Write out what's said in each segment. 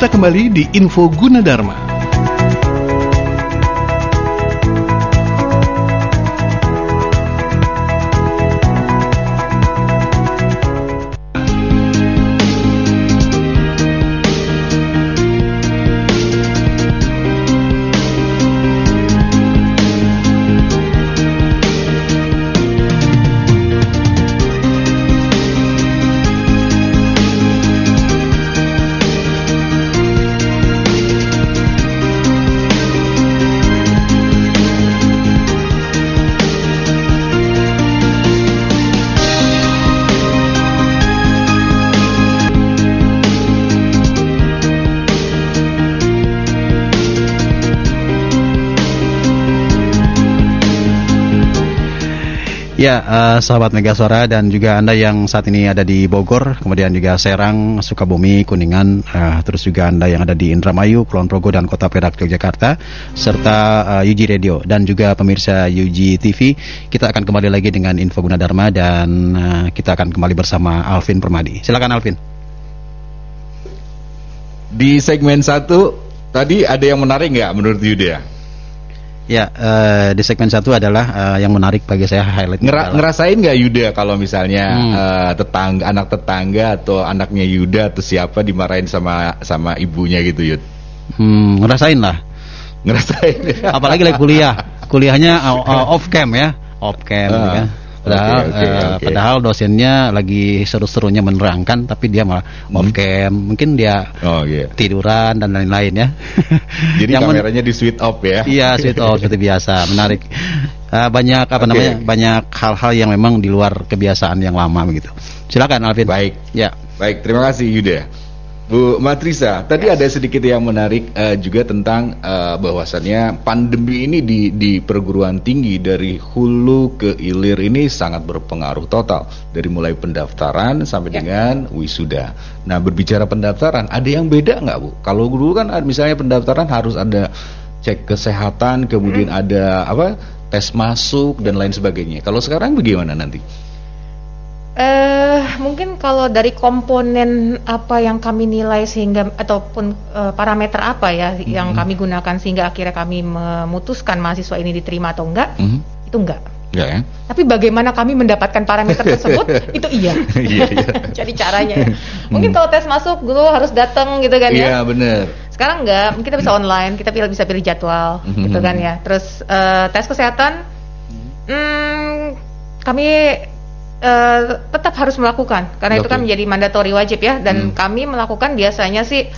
kita kembali di Info Gunadarma. Ya, uh, sahabat Mega Suara dan juga Anda yang saat ini ada di Bogor, kemudian juga Serang, Sukabumi, Kuningan, uh, terus juga Anda yang ada di Indramayu, Kulon Progo dan Kota Perak Yogyakarta, serta uh, UG Radio dan juga pemirsa UG TV. Kita akan kembali lagi dengan Info Gunadarma dan uh, kita akan kembali bersama Alvin Permadi. Silakan Alvin. Di segmen satu tadi ada yang menarik nggak menurut Yuda? Ya, uh, di segmen satu adalah uh, yang menarik bagi saya highlight. Ngera ngerasain nggak Yuda kalau misalnya hmm. uh, tetangga, anak tetangga atau anaknya Yuda atau siapa dimarahin sama sama ibunya gitu Yud? Hmm, ngerasain lah. Ngerasain. Apalagi lagi kuliah, kuliahnya uh, off cam ya, off cam. Uh. Ya. Padahal, okay, okay, uh, okay. padahal dosennya lagi seru-serunya menerangkan, tapi dia malah hmm. off cam. Mungkin dia oh, yeah. tiduran dan lain-lain ya. Jadi yang kameranya di switch off ya? Iya, switch off seperti biasa. Menarik. Uh, banyak apa okay. namanya? Banyak hal-hal yang memang di luar kebiasaan yang lama begitu. Silakan Alvin. Baik. Ya. Baik, terima kasih Yuda. Bu Matrisa, tadi yes. ada sedikit yang menarik uh, juga tentang uh, bahwasannya pandemi ini di di perguruan tinggi dari hulu ke hilir ini sangat berpengaruh total dari mulai pendaftaran sampai yeah. dengan wisuda. Nah berbicara pendaftaran, ada yang beda nggak bu? Kalau dulu kan misalnya pendaftaran harus ada cek kesehatan, kemudian hmm. ada apa tes masuk dan lain sebagainya. Kalau sekarang bagaimana nanti? Uh, mungkin kalau dari komponen apa yang kami nilai sehingga ataupun uh, parameter apa ya mm-hmm. yang kami gunakan sehingga akhirnya kami memutuskan mahasiswa ini diterima atau enggak, mm-hmm. itu enggak. Ya, ya. Tapi bagaimana kami mendapatkan parameter tersebut itu iya. iya, iya. Jadi caranya ya. Mungkin mm. kalau tes masuk dulu harus datang gitu kan ya. Iya benar. Sekarang enggak, kita bisa online, kita pilih, bisa pilih jadwal mm-hmm. gitu kan ya. Terus uh, tes kesehatan, hmm, kami uh, tetap harus melakukan karena okay. itu kan menjadi mandatori wajib ya dan hmm. kami melakukan biasanya sih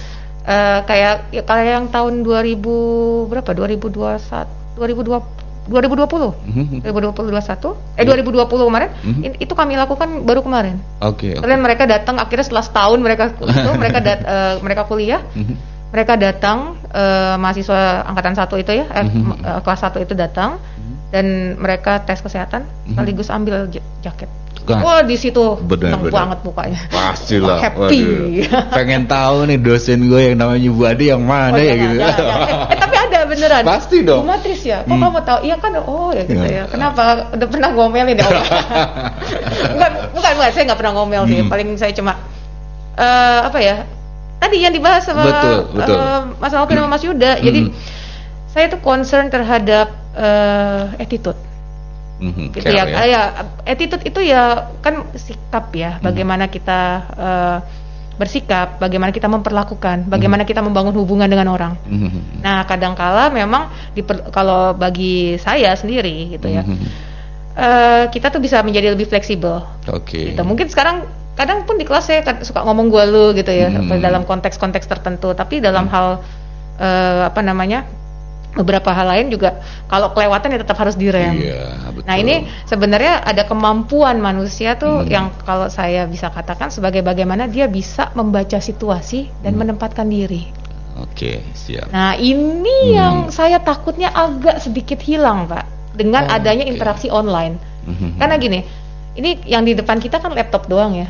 uh, kayak ya, kayak yang tahun 2000 berapa 2021 2020 2020, mm -hmm. 2021, eh 2020 kemarin, mm -hmm. itu kami lakukan baru kemarin. Oke. Okay, okay. mereka datang akhirnya setelah setahun mereka itu mereka dat, uh, mereka kuliah, mm -hmm. mereka datang uh, mahasiswa angkatan satu itu ya, eh, mm -hmm. uh, kelas satu itu datang mm -hmm. dan mereka tes kesehatan, mm -hmm. sekaligus ambil jaket. Kan? Wah di situ seneng banget mukanya. Pastilah. Happy. Waduh. Pengen tahu nih dosen gue yang namanya Bu Ade yang mana oh, ya, gitu. Ya, ya. Eh, tapi ada beneran. Pasti dong. Bu Matris ya. Kok hmm. kamu tahu? Iya kan. Oh ya gitu ya. ya. Kenapa? Udah pernah ngomelin ya? bukan, bukan, bukan. Saya nggak pernah ngomel sih. Hmm. Paling saya cuma uh, apa ya? Tadi yang dibahas sama betul, betul. Uh, Mas Alvin sama Mas Yuda. Hmm. Jadi saya tuh concern terhadap uh, attitude mm-hmm. gitu ya. ya. ya attitude itu ya kan sikap ya mm-hmm. bagaimana kita uh, bersikap bagaimana kita memperlakukan bagaimana mm-hmm. kita membangun hubungan dengan orang mm-hmm. nah kadangkala memang diper, kalau bagi saya sendiri gitu ya mm-hmm. uh, kita tuh bisa menjadi lebih fleksibel oke okay. gitu. mungkin sekarang kadang pun di kelas saya suka ngomong gue lu gitu ya mm-hmm. dalam konteks-konteks tertentu tapi dalam mm-hmm. hal uh, apa namanya beberapa hal lain juga kalau kelewatan ya tetap harus direm. Iya, betul. Nah ini sebenarnya ada kemampuan manusia tuh hmm. yang kalau saya bisa katakan sebagai bagaimana dia bisa membaca situasi dan hmm. menempatkan diri. Oke, siap. Nah ini hmm. yang saya takutnya agak sedikit hilang pak dengan oh, adanya okay. interaksi online. Hmm. Karena gini, ini yang di depan kita kan laptop doang ya.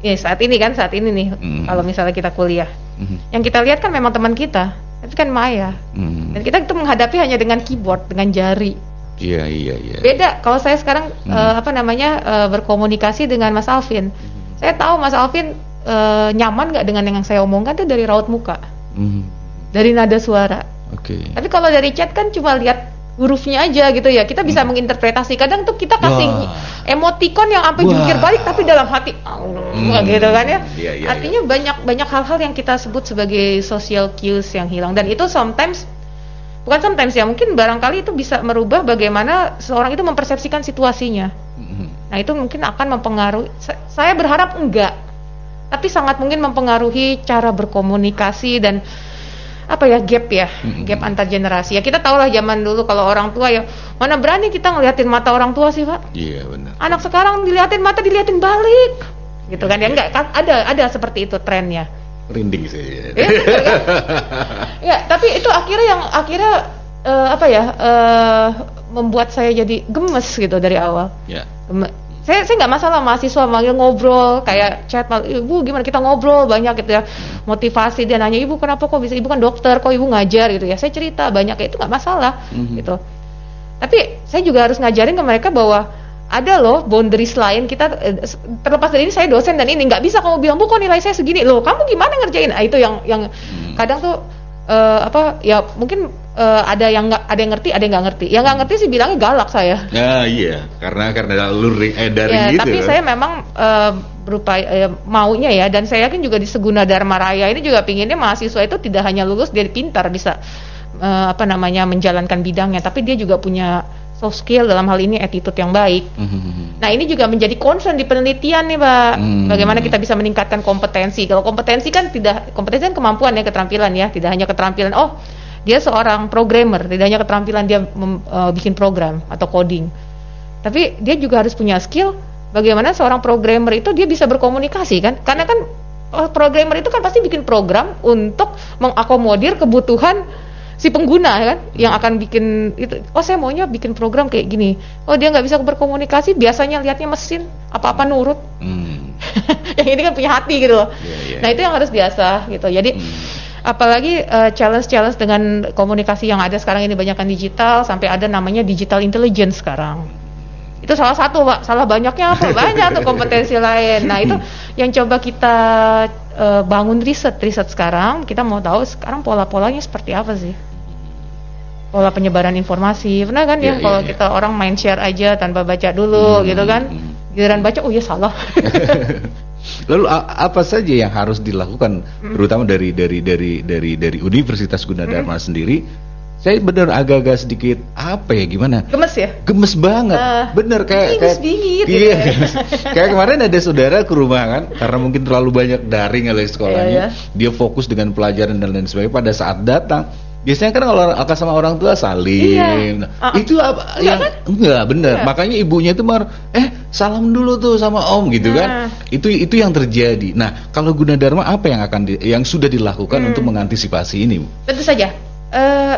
Ya saat ini kan saat ini nih hmm. kalau misalnya kita kuliah, hmm. yang kita lihat kan memang teman kita itu kan maya hmm. dan kita itu menghadapi hanya dengan keyboard dengan jari iya iya iya beda kalau saya sekarang hmm. uh, apa namanya uh, berkomunikasi dengan Mas Alvin hmm. saya tahu Mas Alvin uh, nyaman nggak dengan yang saya omongkan itu dari raut muka Hmm. dari nada suara. Oke. Tapi kalau dari chat kan cuma lihat hurufnya aja gitu ya. Kita bisa menginterpretasi. Kadang tuh kita kasih Hmm. Wah. emoticon yang sampai jungkir balik tapi dalam hati Hmm. gitu kan ya. Iya, iya, Artinya banyak banyak hal-hal yang kita sebut sebagai social cues yang hilang dan itu sometimes bukan sometimes ya mungkin barangkali itu bisa merubah bagaimana seorang itu mempersepsikan situasinya. Hmm. Nah itu mungkin akan mempengaruhi. sa- Saya berharap enggak, tapi sangat mungkin mempengaruhi cara berkomunikasi dan apa ya gap ya, gap antar generasi. Ya kita tahu lah zaman dulu kalau orang tua ya mana berani kita ngeliatin mata orang tua sih pak. Iya benar. Anak sekarang diliatin mata diliatin balik, gitu kan ya enggak kan ada ada seperti itu trennya. Rinding sih. Ya, betul kan? Ya, tapi itu akhirnya yang akhirnya eh, apa ya eh, membuat saya jadi gemes gitu dari awal. Ya. Saya saya nggak masalah mahasiswa manggil ngobrol kayak chat ibu gimana? Kita ngobrol banyak gitu ya. Motivasi dia nanya ibu kenapa kok bisa? Ibu kan dokter kok ibu ngajar? Gitu ya. Saya cerita banyak ya itu nggak masalah Mhm. gitu. Tapi saya juga harus ngajarin ke mereka bahwa ada loh boundaries lain. Kita eh, terlepas dari ini saya dosen dan ini. Nggak bisa kamu bilang bu kok nilai saya segini? Loh kamu gimana ngerjain? Ah, itu yang yang kadang tuh eh, apa ya mungkin eh, ada yang nggak ada yang ngerti ada yang nggak ngerti yang nggak ngerti sih bilangnya galak saya Ya iya, karena karena alur eh dari ya, gitu. tapi saya memang eh, berupaya eh, maunya ya dan saya yakin juga di Seguna Dharma Raya ini juga pinginnya mahasiswa itu tidak hanya lulus dia pintar bisa eh, apa namanya menjalankan bidangnya tapi dia juga punya soft skill dalam hal ini attitude yang baik. Mhm. Nah ini juga menjadi concern di penelitian nih Pak. Hmm. Bagaimana kita bisa meningkatkan kompetensi. Kalau kompetensi kan tidak kompetensi kan kemampuan ya keterampilan ya, tidak hanya keterampilan. Oh dia seorang programmer, tidak hanya keterampilan dia mem- eh, bikin program atau coding. Tapi dia juga harus punya skill bagaimana seorang programmer itu dia bisa berkomunikasi kan? Karena kan oh, programmer itu kan pasti bikin program untuk mengakomodir kebutuhan si pengguna kan yang akan bikin itu oh saya maunya bikin program kayak gini oh dia nggak bisa berkomunikasi biasanya lihatnya mesin apa apa nurut Hmm. yang ini kan punya hati gitu loh Iya, iya. nah itu yang harus biasa gitu jadi Hmm. Apalagi eh, challenge-challenge dengan komunikasi yang ada sekarang ini banyak kan digital sampai ada namanya digital intelligence sekarang. Itu salah satu pak. Salah banyaknya apa? Banyak tuh kompetensi lain. Nah itu yang coba kita eh, bangun riset riset sekarang kita mau tahu sekarang pola-polanya seperti apa sih? Pola penyebaran informasi. Pernah kan Iya, ya kalau iya, iya. kita orang main share aja tanpa baca dulu Hmm, gitu kan? hmm. giliran baca oh iya salah Lalu apa saja yang harus dilakukan, Hmm. terutama dari dari dari dari dari Universitas Gunadarma sendiri? Saya benar agak-agak sedikit apa ya gimana? gemes ya Gemes banget, Ah, bener kayak kayak bingit gitu iya, ya. kayak kemarin ada saudara ke rumah kan, karena mungkin terlalu banyak daring oleh sekolahnya, Iya, dia fokus dengan pelajaran dan lain sebagainya. Pada saat datang, biasanya kan kalau akan sama orang tua salim, Iya. Ah. itu apa Enggak yang kan? enggak bener. Iya. Makanya ibunya itu mar, eh salam dulu tuh sama om gitu kan. Nah. Itu itu yang terjadi. Nah, kalau Gunadarma apa yang akan di- yang sudah dilakukan Hmm. untuk mengantisipasi ini? Bu? Tentu saja. Eh,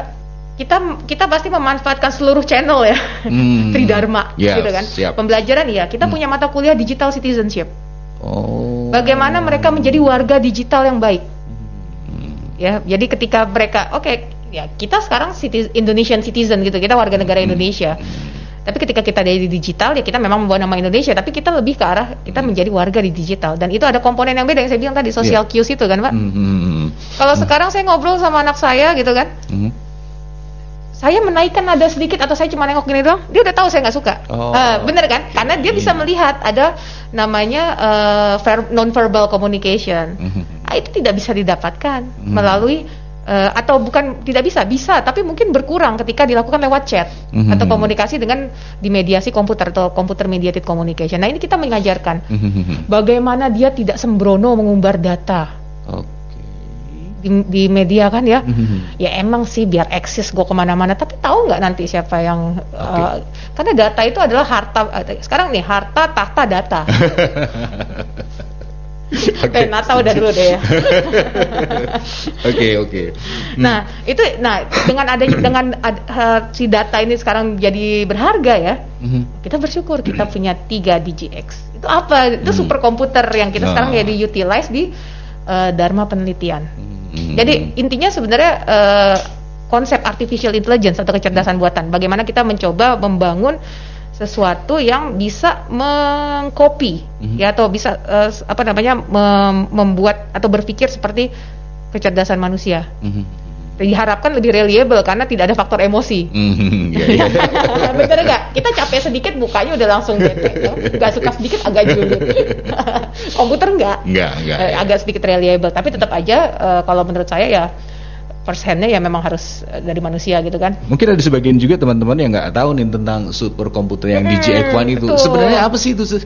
kita kita pasti memanfaatkan seluruh channel ya. Hmm. Tridharma Yes, gitu kan. siap. Pembelajaran ya, kita Hmm. punya mata kuliah digital citizenship. Oh. Bagaimana mereka menjadi warga digital yang baik. Hmm. Ya, jadi ketika mereka oke, ya kita sekarang citi- Indonesian citizen gitu, kita warga negara Hmm. Indonesia. Tapi ketika kita dari digital ya kita memang membawa nama Indonesia, tapi kita lebih ke arah kita menjadi warga di digital dan itu ada komponen yang beda yang saya bilang tadi social cues itu kan, Pak. Hmm, hmm, hmm. Kalau sekarang saya ngobrol sama anak saya gitu kan, Hmm. saya menaikkan nada sedikit atau saya cuma nengok gini doang, dia udah tahu saya nggak suka. Oh. Eh, bener kan? Karena dia bisa melihat ada namanya non verbal communication. Mhm. Ah, itu tidak bisa didapatkan melalui eh, atau bukan tidak bisa, bisa, tapi mungkin berkurang ketika dilakukan lewat chat Mhm. atau komunikasi dengan dimediasi komputer atau computer mediated communication. Nah ini kita mengajarkan Hmm. bagaimana dia tidak sembrono mengumbar data Oke. di, di media kan ya. Mhm. Ya emang sih biar eksis gue ke mana-mana, tapi tahu nggak nanti siapa yang uh, karena data itu adalah harta. eh, Sekarang nih harta, tahta, data. Oke. Eh, Nata udah dulu deh ya. Oke oke. Nah itu, nah dengan adanya dengan ad- eh, si data ini sekarang jadi berharga ya. Mhm. Kita bersyukur kita punya 3 DGX. Itu apa? Itu Hmm. superkomputer yang kita Nah. sekarang ya diutilize di eh, Dharma penelitian. Mhm. Jadi intinya sebenarnya eh, konsep artificial intelligence atau kecerdasan buatan. Bagaimana kita mencoba membangun sesuatu yang bisa mengcopy Mhm. ya atau bisa s- apa namanya mem- membuat atau berpikir seperti kecerdasan manusia. Mhm. Diharapkan lebih reliable karena tidak ada faktor emosi. Mhm, iya, iya. Bener nggak? Kita capek sedikit mukanya udah langsung bete, no? Gak suka sedikit agak julid. Komputer nggak, Enggak, enggak. Eh, agak sedikit reliable. Tapi tetap aja eh, kalau menurut saya ya first hand-nya ya memang harus eh, dari manusia gitu kan. Mungkin ada sebagian juga teman-teman yang nggak tahu nih tentang superkomputer yang DJI-1 itu. betul. Sebenarnya apa sih itu? sih?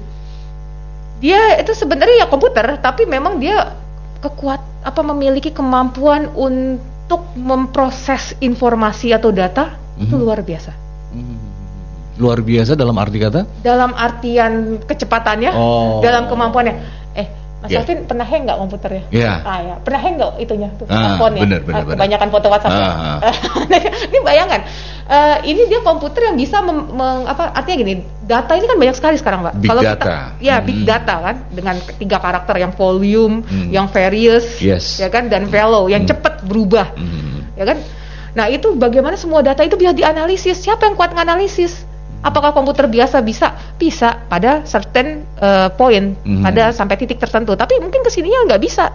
Dia itu sebenarnya ya komputer, tapi memang dia kekuat apa memiliki kemampuan untuk memproses informasi atau data itu Mhm. luar biasa. Luar biasa dalam arti kata? Dalam artian kecepatannya, Oh. dalam kemampuannya. Eh, Mas Ya. Alvin pernah hang nggak komputernya? Iya. Ah, ya. Pernah hang nggak itunya tuh Ah, handphonenya? bener, bener, Ah, bener. Kebanyakan foto WhatsApp. ya. Ah, ini bayangkan, eh, ini dia komputer yang bisa mem- meng- apa artinya gini, data ini kan banyak sekali sekarang, Pak. Big Kalau data. kita, ya big Hmm. data kan, dengan tiga karakter yang volume, Hmm. yang various, Yes. ya kan, dan fellow yang Hmm. cepat berubah, Mhm. ya kan. Nah itu bagaimana semua data itu bisa dianalisis? Siapa yang kuat menganalisis? Apakah komputer biasa bisa? Bisa pada certain uh, point, Mhm. pada sampai titik tertentu. Tapi mungkin ke sininya nggak bisa.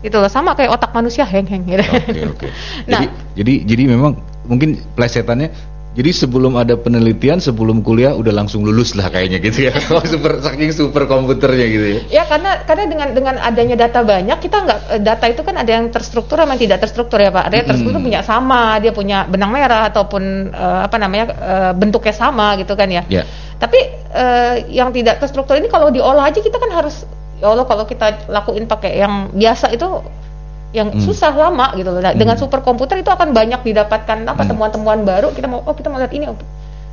Gitu loh, sama kayak otak manusia heng-heng. Gitu. Oke, oke. nah, Jadi jadi jadi memang mungkin plesetannya jadi sebelum ada penelitian, sebelum kuliah udah langsung lulus lah kayaknya gitu ya. Oh, super saking super komputernya gitu ya. ya karena karena dengan dengan adanya data banyak kita nggak eh, data itu kan ada yang terstruktur sama yang tidak terstruktur ya pak ada yang terstruktur Mm-mm. punya sama dia punya benang merah ataupun eh, apa namanya eh, bentuknya sama gitu kan ya Ya. tapi eh, yang tidak terstruktur ini kalau diolah aja kita kan harus ya Allah kalau kita lakuin pakai yang biasa itu yang Hmm. susah lama gitu loh. Nah, Hmm. Dengan superkomputer itu akan banyak didapatkan apa Hmm. temuan-temuan baru. Kita mau oh kita mau lihat ini. oh.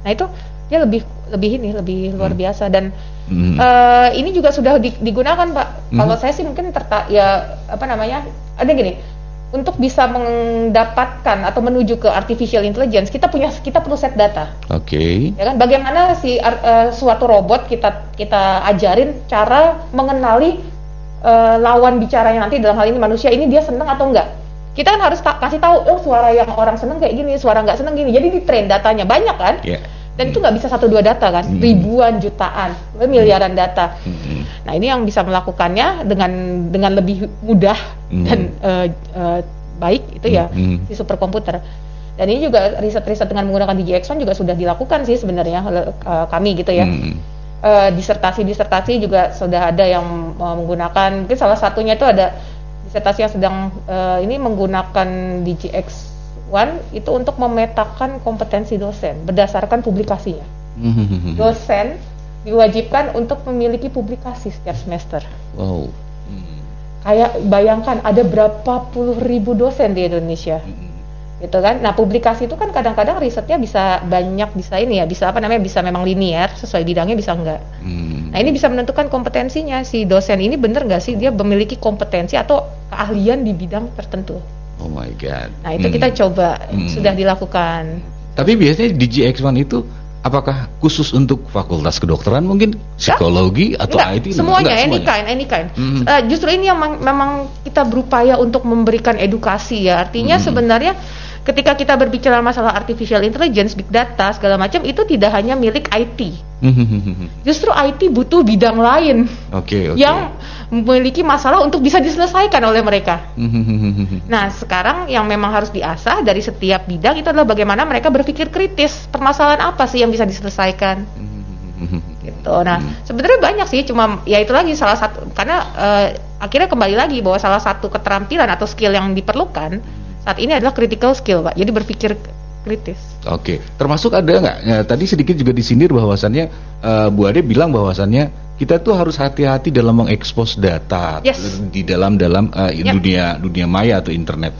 Nah itu dia lebih lebih ini lebih luar biasa dan Mhm. eh, ini juga sudah di- digunakan pak. Hmm. Kalau saya sih mungkin terta ya apa namanya ada gini untuk bisa mendapatkan atau menuju ke artificial intelligence kita punya kita perlu set data Oke. ya kan bagaimana si eh, suatu robot kita kita ajarin cara mengenali eh, lawan bicaranya nanti dalam hal ini manusia ini dia seneng atau enggak kita kan harus ta- kasih tahu oh suara yang orang seneng kayak gini suara nggak seneng gini jadi di train datanya banyak kan Ya. dan itu nggak bisa satu dua data kan Hmm. ribuan jutaan miliaran data Mhm. nah ini yang bisa melakukannya dengan dengan lebih mudah Hmm. dan eh, eh, baik itu ya Hmm. si superkomputer dan ini juga riset-riset dengan menggunakan DJI-X1 juga sudah dilakukan sih sebenarnya eh, kami gitu ya. Eh, disertasi-disertasi juga sudah ada yang eh, menggunakan mungkin salah satunya itu ada disertasi yang sedang eh, ini menggunakan DJX1 itu untuk memetakan kompetensi dosen berdasarkan publikasinya. Mhm. Dosen diwajibkan untuk memiliki publikasi setiap semester. Wow. Kayak bayangkan ada berapa puluh ribu dosen di Indonesia Mhm. Gitu kan. Nah, publikasi itu kan kadang-kadang risetnya bisa banyak bisa ini ya, bisa apa namanya? bisa memang linear sesuai bidangnya bisa enggak. Mhm. Nah, ini bisa menentukan kompetensinya si dosen ini bener nggak sih dia memiliki kompetensi atau keahlian di bidang tertentu. Oh my god. Nah, itu Mhm. kita coba Hmm. sudah dilakukan. Tapi biasanya DJX1 itu apakah khusus untuk fakultas kedokteran mungkin psikologi atau Enggak, IT? semuanya, Enggak, any kind, any kind. Justru ini yang memang kita berupaya untuk memberikan edukasi ya. Artinya Mhm. sebenarnya ketika kita berbicara masalah artificial intelligence, big data segala macam itu tidak hanya milik IT. Justru IT butuh bidang lain Oke, oke. yang memiliki masalah untuk bisa diselesaikan oleh mereka. Nah, sekarang yang memang harus diasah dari setiap bidang itu adalah bagaimana mereka berpikir kritis. Permasalahan apa sih yang bisa diselesaikan? Gitu. Nah, sebenarnya banyak sih, cuma ya itu lagi salah satu karena eh, akhirnya kembali lagi bahwa salah satu keterampilan atau skill yang diperlukan saat ini adalah critical skill, Pak. Jadi berpikir kritis. Oke, termasuk ada nggak? Ya, tadi sedikit juga disindir bahwasannya eh, Bu Ade bilang bahwasannya kita tuh harus hati-hati dalam mengekspos data Yes. di dalam dalam eh, Ya. dunia dunia maya atau internet.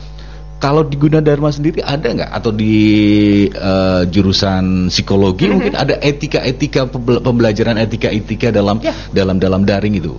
Kalau di Gunadarma sendiri ada nggak atau di eh, jurusan psikologi Mm-hmm. mungkin ada etika-etika pembel- pembelajaran etika-etika dalam Ya. dalam dalam daring itu?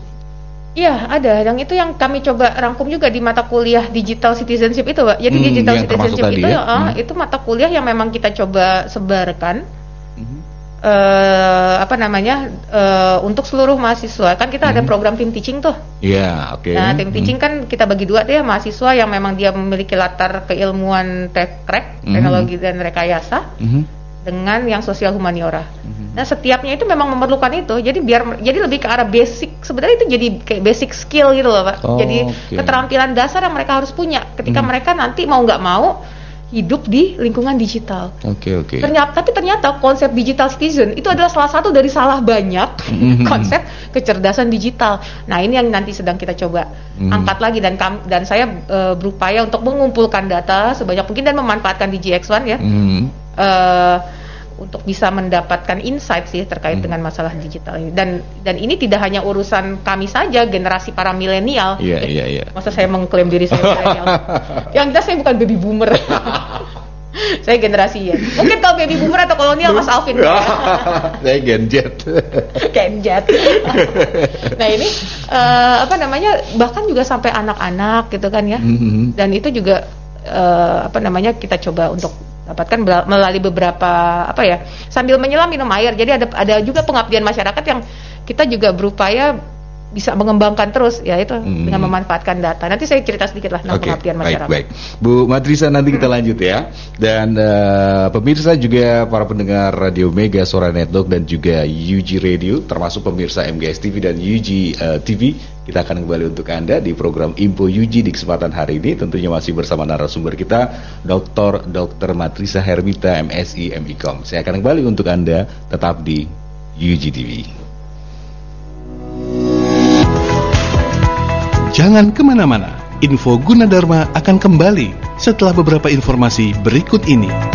Iya, ada. Yang itu yang kami coba rangkum juga di mata kuliah digital citizenship itu, Pak. Jadi Hmm, digital citizenship itu ya. eh, Hmm. itu mata kuliah yang memang kita coba sebarkan Mhm. eh apa namanya? eh, untuk seluruh mahasiswa. Kan kita ada program tim teaching tuh. Iya, oke. Nah, tim Hmm. teaching kan kita bagi dua deh, mahasiswa yang memang dia memiliki latar keilmuan tekrek, Mhm. teknologi dan rekayasa, Mhm. Dengan yang sosial humaniora. Mhm. Nah, setiapnya itu memang memerlukan itu. Jadi biar jadi lebih ke arah basic. Sebenarnya itu jadi kayak basic skill gitu loh, Pak. Oh, jadi oke. keterampilan dasar yang mereka harus punya ketika Mhm. mereka nanti mau nggak mau hidup di lingkungan digital. Oke oke. Ternyata, tapi ternyata konsep digital citizen itu adalah salah satu dari salah banyak Mhm. konsep kecerdasan digital. Nah ini yang nanti sedang kita coba Mhm. angkat lagi dan kam- dan saya eh, berupaya untuk mengumpulkan data sebanyak mungkin dan memanfaatkan DGX1 ya Hmm. Eh, untuk bisa mendapatkan insight sih terkait Mhm. dengan masalah digital ini dan dan ini tidak hanya urusan kami saja generasi para milenial. Iya Eh, iya iya. Masa saya mengklaim diri saya milenial? Yang jelas saya bukan baby boomer. saya generasi ya. Mungkin kalau baby boomer atau kolonial Mas Alvin. Saya Gen Z. Kenjat. nah ini eh, apa namanya bahkan juga sampai anak-anak gitu kan ya. Mhm. Dan itu juga eh, apa namanya kita coba untuk dapatkan melalui beberapa apa ya sambil menyelam minum air. Jadi ada ada juga pengabdian masyarakat yang kita juga berupaya bisa mengembangkan terus ya itu Hmm. dengan memanfaatkan data. Nanti saya cerita sedikit lah tentang Oke, pengabdian baik, masyarakat. baik. Bu Matrisa nanti kita lanjut ya. Dan eh, pemirsa juga para pendengar Radio Mega Suara Network dan juga UG Radio, termasuk pemirsa MGS TV dan UG eh, TV, kita akan kembali untuk Anda di program Info UG di kesempatan hari ini. Tentunya masih bersama narasumber kita, Dr. Dr. Matrisa Hermita MSI MIKOM. Saya akan kembali untuk Anda tetap di UG Jangan ke mana-mana, info Gunadarma akan kembali setelah beberapa informasi berikut ini.